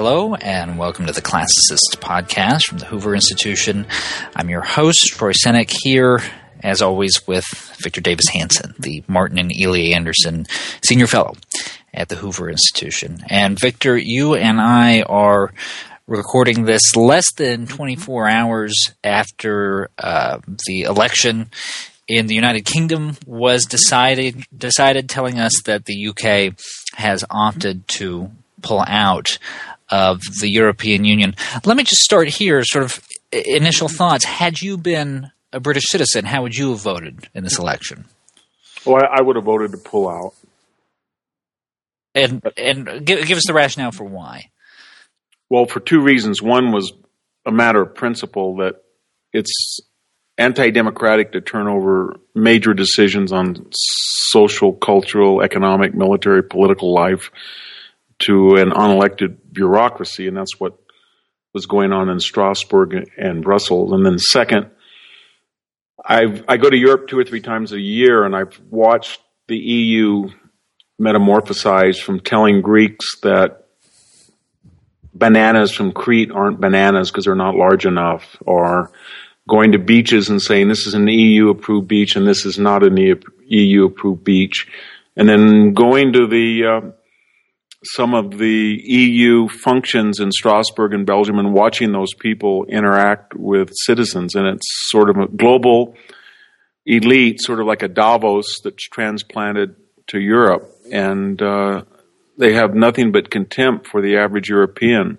Hello, and welcome to the Classicist podcast from the Hoover Institution. I'm your host, Troy Senik, here, as always, with Victor Davis Hanson, the Martin and Illie Anderson Senior Fellow at the Hoover Institution. And Victor, you and I are recording this less than 24 hours after uh, the election in the United Kingdom was decided decided telling us that the UK has opted to pull out of the European Union. Let me just start here sort of initial thoughts. Had you been a British citizen, how would you have voted in this election? Well, I, would have voted to pull out. And and give, give us the rationale for why. Well, for two reasons. One was a matter of principle that it's anti-democratic to turn over major decisions on social, cultural, economic, military, political life to an unelected bureaucracy, and that's what was going on in Strasbourg and Brussels. And then second, i I go to Europe two or three times a year, and I've watched the EU metamorphosize from telling Greeks that bananas from Crete aren't bananas because they're not large enough, or going to beaches and saying this is an EU approved beach and this is not an EU approved beach, and then going to the uh, some of the EU functions in Strasbourg and Belgium and watching those people interact with citizens, and it's sort of a global elite, sort of like a Davos that's transplanted to Europe, and uh, they have nothing but contempt for the average European.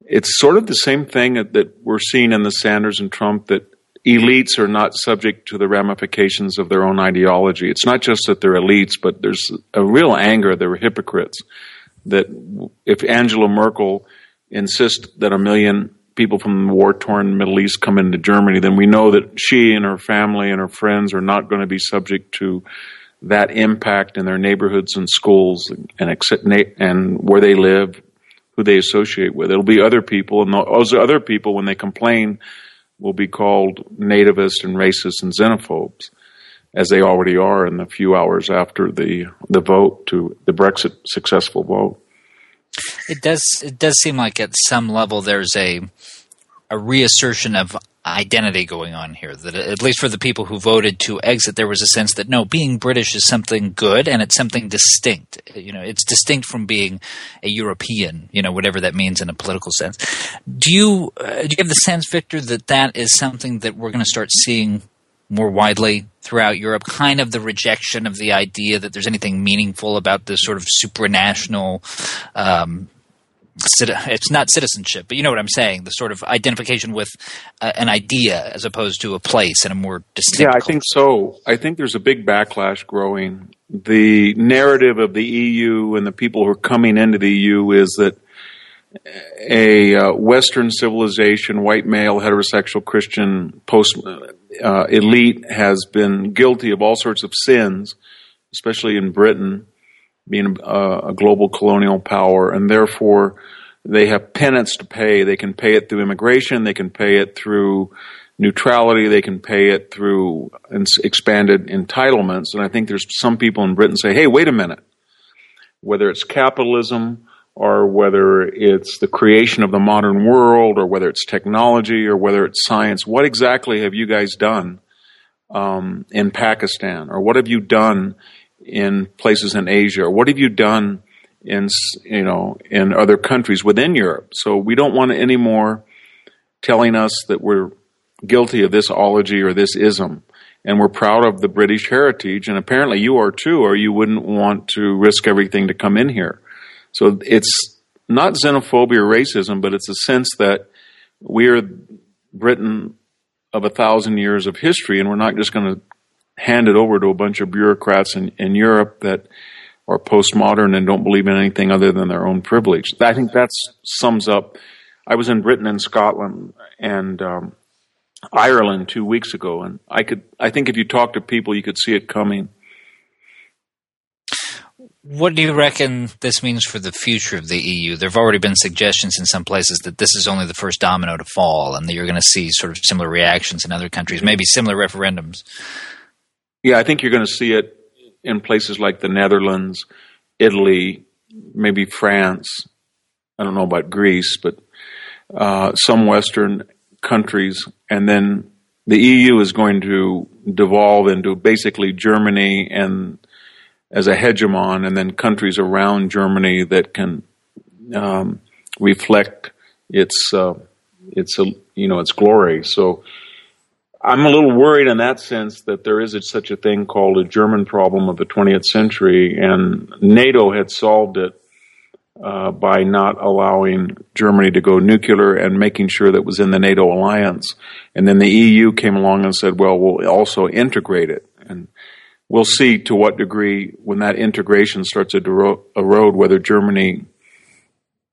It's sort of the same thing that we're seeing in the Sanders and Trump that elites are not subject to the ramifications of their own ideology. It's not just that they're elites, but there's a real anger. They're hypocrites. That if Angela Merkel insists that a million people from the war torn Middle East come into Germany, then we know that she and her family and her friends are not going to be subject to that impact in their neighborhoods and schools and, and where they live who they associate with. It'll be other people, and those other people, when they complain, will be called nativist and racist and xenophobes, as they already are in the few hours after the the vote to the Brexit successful vote. It does. It does seem like at some level there's a a reassertion of identity going on here. That at least for the people who voted to exit, there was a sense that no, being British is something good and it's something distinct. You know, it's distinct from being a European. You know, whatever that means in a political sense. Do you uh, do you have the sense, Victor, that that is something that we're going to start seeing more widely throughout Europe? Kind of the rejection of the idea that there's anything meaningful about this sort of supranational. Um, it's not citizenship, but you know what I'm saying. The sort of identification with uh, an idea as opposed to a place and a more distinct. Yeah, I culture. think so. I think there's a big backlash growing. The narrative of the EU and the people who are coming into the EU is that a uh, Western civilization, white male, heterosexual Christian post uh, elite has been guilty of all sorts of sins, especially in Britain being a, a global colonial power, and therefore they have penance to pay. They can pay it through immigration, they can pay it through neutrality, they can pay it through expanded entitlements. And I think there's some people in Britain say, hey, wait a minute. Whether it's capitalism or whether it's the creation of the modern world or whether it's technology or whether it's science, what exactly have you guys done um, in Pakistan? Or what have you done in places in Asia? What have you done in you know in other countries within Europe? So we don't want any more telling us that we're guilty of this ology or this ism. And we're proud of the British heritage, and apparently you are too, or you wouldn't want to risk everything to come in here. So it's not xenophobia or racism, but it's a sense that we're Britain of a thousand years of history, and we're not just going to handed over to a bunch of bureaucrats in, in Europe that are postmodern and don't believe in anything other than their own privilege. I think that sums up. I was in Britain and Scotland and um, Ireland two weeks ago, and I could. I think if you talk to people, you could see it coming. What do you reckon this means for the future of the EU? There have already been suggestions in some places that this is only the first domino to fall, and that you're going to see sort of similar reactions in other countries, maybe similar referendums. Yeah, I think you're going to see it in places like the Netherlands, Italy, maybe France, I don't know about Greece, but uh, some Western countries, and then the EU is going to devolve into basically Germany and as a hegemon, and then countries around Germany that can um, reflect its uh, its you know its glory. So I'm a little worried in that sense that there is a, such a thing called a German problem of the 20th century, and NATO had solved it uh, by not allowing Germany to go nuclear and making sure that was in the NATO alliance. And then the EU came along and said, well, we'll also integrate it. And we'll see to what degree, when that integration starts to erode, whether Germany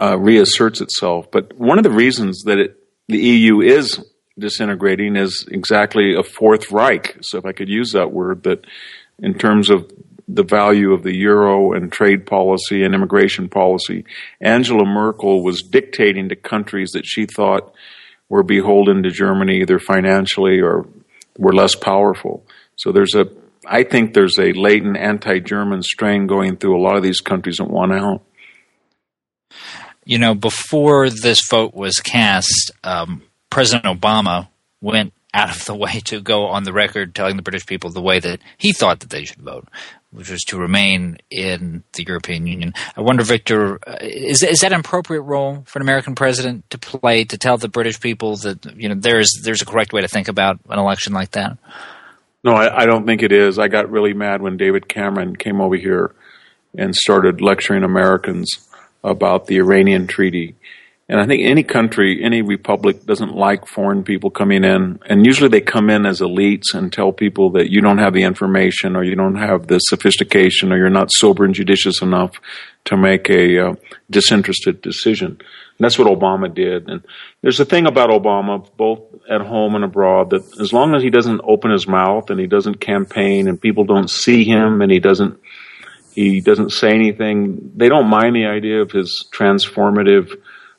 uh, reasserts itself. But one of the reasons that it, the EU is disintegrating is exactly a fourth Reich. So if I could use that word, that in terms of the value of the euro and trade policy and immigration policy, Angela Merkel was dictating to countries that she thought were beholden to Germany either financially or were less powerful. So there's a, I think there's a latent anti-German strain going through a lot of these countries that want out. You know, before this vote was cast, um, President Obama went out of the way to go on the record telling the British people the way that he thought that they should vote, which was to remain in the European Union. I wonder, Victor, uh, is is that an appropriate role for an American president to play to tell the British people that you know there's there's a correct way to think about an election like that? No, I, I don't think it is. I got really mad when David Cameron came over here and started lecturing Americans about the Iranian treaty and I think any country, any republic doesn't like foreign people coming in. And usually they come in as elites and tell people that you don't have the information or you don't have the sophistication or you're not sober and judicious enough to make a uh, disinterested decision. And that's what Obama did. And there's a thing about Obama, both at home and abroad, that as long as he doesn't open his mouth and he doesn't campaign and people don't see him and he doesn't he doesn't say anything, they don't mind the idea of his transformative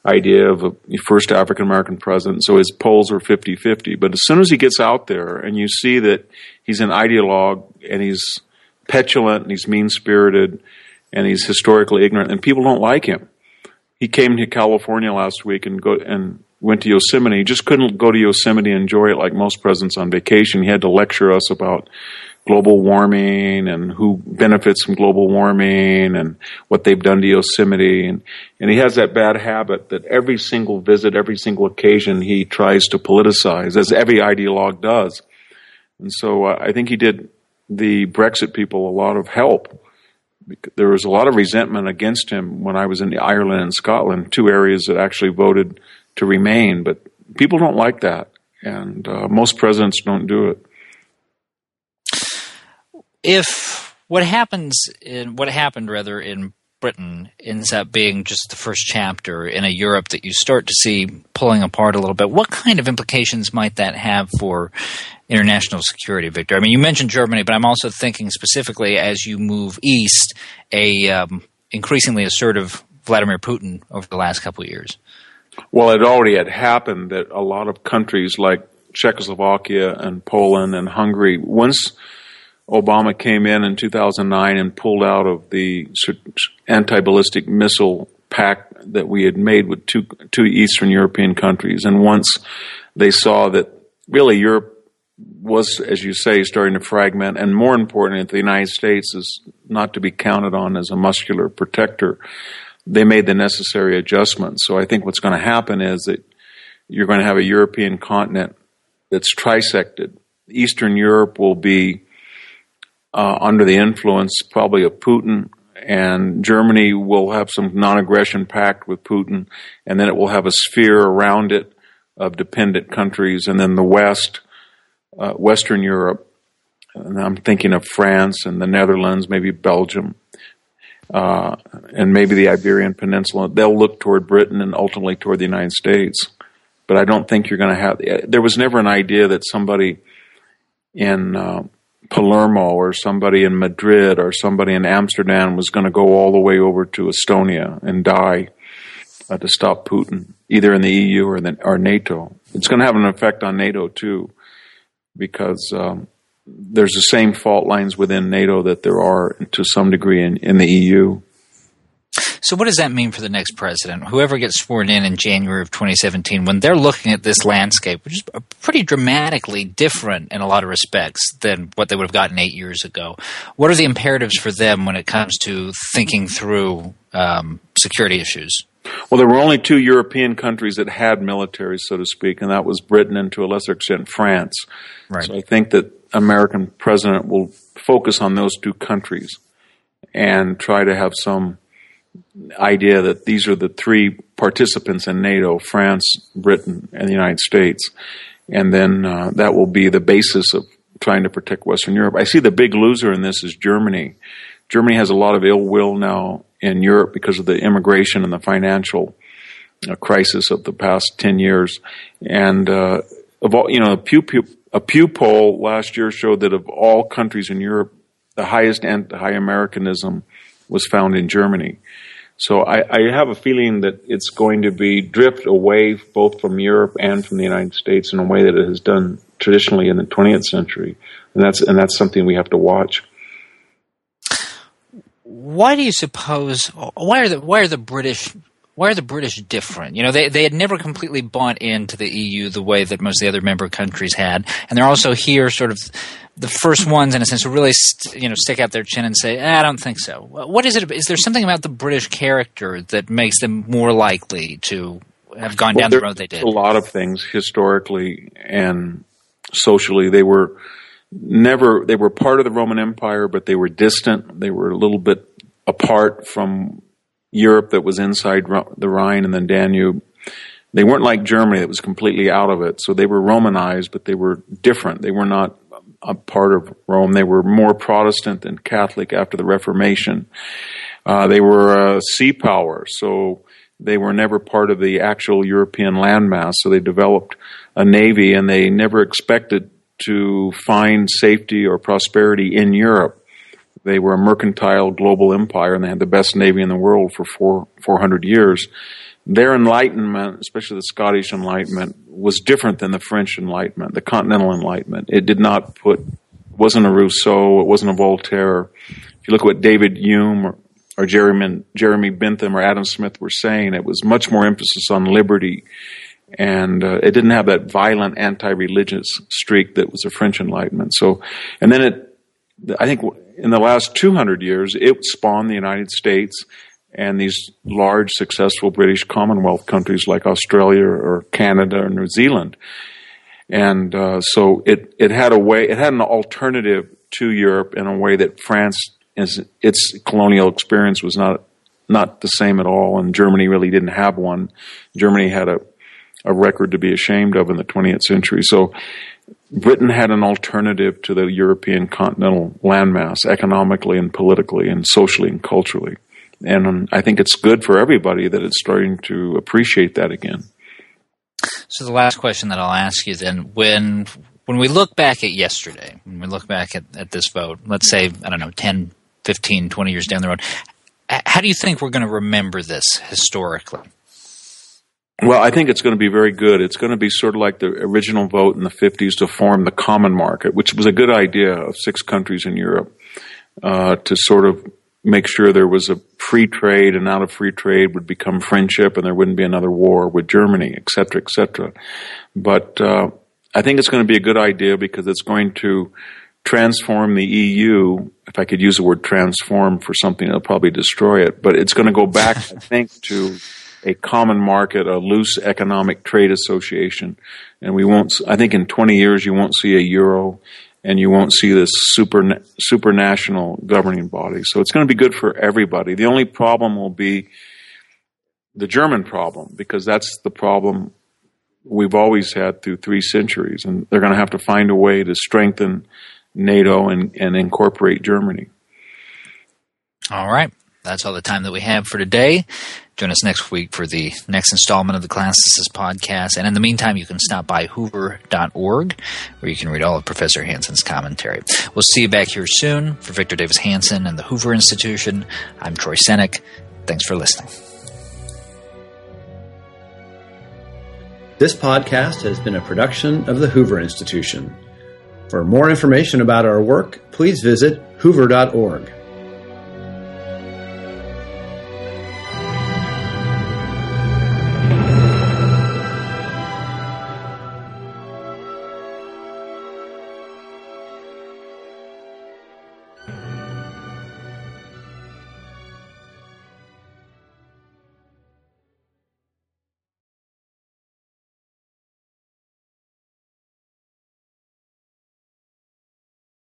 idea of a first African American president. So his polls are 50 50. But as soon as he gets out there and you see that he's an ideologue and he's petulant and he's mean spirited and he's historically ignorant and people don't like him. He came to California last week and go and went to Yosemite. He just couldn't go to Yosemite and enjoy it like most presidents on vacation. He had to lecture us about global warming and who benefits from global warming and what they've done to Yosemite. And, and he has that bad habit that every single visit, every single occasion, he tries to politicize, as every ideologue does. And so uh, I think he did the Brexit people a lot of help. There was a lot of resentment against him when I was in Ireland and Scotland, two areas that actually voted to remain. But people don't like that, and uh, most presidents don't do it if what happens in what happened rather in Britain ends up being just the first chapter in a Europe that you start to see pulling apart a little bit, what kind of implications might that have for international security, Victor? I mean, you mentioned Germany, but I'm also thinking specifically as you move east, a um, increasingly assertive Vladimir Putin over the last couple of years. Well, it already had happened that a lot of countries like Czechoslovakia and Poland and Hungary, once Obama came in in 2009 and pulled out of the anti-ballistic missile pact that we had made with two two Eastern European countries. And once they saw that really Europe was, as you say, starting to fragment, and more importantly, the United States is not to be counted on as a muscular protector. They made the necessary adjustments. So I think what's going to happen is that you're going to have a European continent that's trisected. Eastern Europe will be uh, under the influence probably of Putin, and Germany will have some non-aggression pact with Putin, and then it will have a sphere around it of dependent countries, and then the West, uh, Western Europe, and I'm thinking of France and the Netherlands, maybe Belgium, uh, and maybe the Iberian Peninsula. They'll look toward Britain and ultimately toward the United States. But I don't think you're going to have. There was never an idea that somebody in uh, Palermo or somebody in Madrid or somebody in Amsterdam was going to go all the way over to Estonia and die uh, to stop Putin, either in the EU or, the, or NATO. It's going to have an effect on NATO too, because um, there's the same fault lines within NATO that there are to some degree in, in the EU. So, what does that mean for the next president? Whoever gets sworn in in January of 2017, when they're looking at this landscape, which is pretty dramatically different in a lot of respects than what they would have gotten eight years ago, what are the imperatives for them when it comes to thinking through um, security issues? Well, there were only two European countries that had militaries, so to speak, and that was Britain and to a lesser extent France. Right. So I think that American president will focus on those two countries and try to have some idea that these are the three participants in NATO France, Britain, and the United States. And then uh, that will be the basis of trying to protect Western Europe. I see the big loser in this is Germany. Germany has a lot of ill will now in Europe because of the immigration and the financial uh, crisis of the past 10 years. And uh, of all, you know, a Pew, Pew, a Pew poll last year showed that of all countries in Europe, the highest anti-Americanism was found in Germany. So I, I, have a feeling that it's going to be drift away both from Europe and from the United States in a way that it has done traditionally in the 20th century, and that's and that's something we have to watch. Why do you suppose? Why are the why are the British why are the British different? You know, they, they had never completely bought into the EU the way that most of the other member countries had, and they're also here, sort of the first ones, in a sense, to really st- you know stick out their chin and say, eh, "I don't think so." What is it? Is there something about the British character that makes them more likely to have gone well, down the road they did? A lot of things historically and socially, they were never they were part of the Roman Empire, but they were distant. They were a little bit apart from Europe that was inside the Rhine and then Danube. They weren't like Germany that was completely out of it. So they were Romanized, but they were different. They were not a part of Rome. They were more Protestant than Catholic after the Reformation. Uh, they were a sea power, so they were never part of the actual European landmass. So they developed a navy, and they never expected to find safety or prosperity in Europe. They were a mercantile global empire and they had the best navy in the world for four, 400 years. Their enlightenment, especially the Scottish enlightenment, was different than the French enlightenment, the continental enlightenment. It did not put, wasn't a Rousseau, it wasn't a Voltaire. If you look at what David Hume or, or Jeremy, Jeremy Bentham or Adam Smith were saying, it was much more emphasis on liberty and uh, it didn't have that violent anti-religious streak that was the French Enlightenment. So, and then it, I think in the last 200 years, it spawned the United States and these large, successful British Commonwealth countries like Australia or Canada or New Zealand. And uh, so it, it had a way, it had an alternative to Europe in a way that France, is, its colonial experience was not not the same at all, and Germany really didn't have one. Germany had a a record to be ashamed of in the 20th century. So Britain had an alternative to the European continental landmass economically and politically and socially and culturally. And I think it's good for everybody that it's starting to appreciate that again. So the last question that I'll ask you then, when when we look back at yesterday, when we look back at, at this vote, let's say, I don't know, 10, 15, 20 years down the road, how do you think we're going to remember this historically? Well, I think it's going to be very good. It's going to be sort of like the original vote in the 50s to form the common market, which was a good idea of six countries in Europe uh, to sort of make sure there was a free trade and out of free trade would become friendship and there wouldn't be another war with Germany, et cetera, et cetera. But uh, I think it's going to be a good idea because it's going to transform the EU. If I could use the word transform for something, it'll probably destroy it. But it's going to go back, I think, to a common market, a loose economic trade association. And we won't, I think in 20 years you won't see a euro and you won't see this super, supranational governing body. So it's going to be good for everybody. The only problem will be the German problem because that's the problem we've always had through three centuries. And they're going to have to find a way to strengthen NATO and, and incorporate Germany. All right. That's all the time that we have for today. Join us next week for the next installment of the Classicist podcast. And in the meantime, you can stop by hoover.org where you can read all of Professor Hanson's commentary. We'll see you back here soon. For Victor Davis Hanson and the Hoover Institution, I'm Troy Senik. Thanks for listening. This podcast has been a production of the Hoover Institution. For more information about our work, please visit hoover.org.